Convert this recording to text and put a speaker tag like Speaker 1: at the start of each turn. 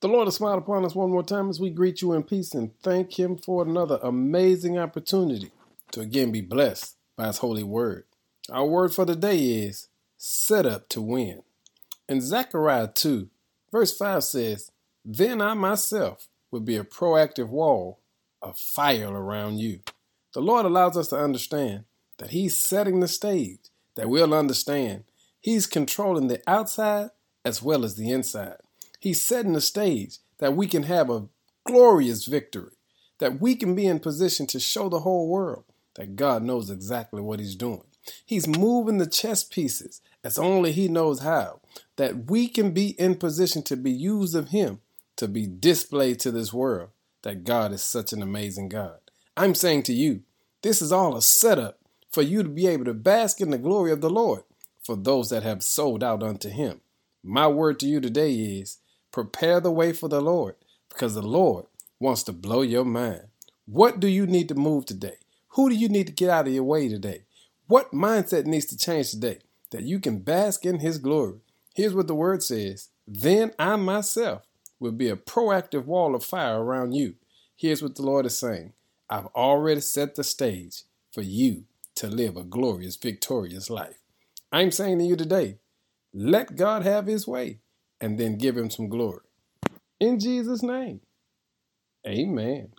Speaker 1: The Lord has smiled upon us one more time as we greet you in peace and thank Him for another amazing opportunity to again be blessed by His holy word. Our word for the day is set up to win. In Zechariah 2, verse 5 says, Then I myself will be a proactive wall of fire around you. The Lord allows us to understand that He's setting the stage, that we'll understand He's controlling the outside as well as the inside. He's setting the stage that we can have a glorious victory, that we can be in position to show the whole world that God knows exactly what He's doing. He's moving the chess pieces as only He knows how, that we can be in position to be used of Him to be displayed to this world that God is such an amazing God. I'm saying to you, this is all a setup for you to be able to bask in the glory of the Lord for those that have sold out unto Him. My word to you today is Prepare the way for the Lord because the Lord wants to blow your mind. What do you need to move today? Who do you need to get out of your way today? What mindset needs to change today that you can bask in His glory? Here's what the word says Then I myself will be a proactive wall of fire around you. Here's what the Lord is saying I've already set the stage for you to live a glorious, victorious life. I'm saying to you today, let God have His way and then give him some glory. In Jesus' name, amen.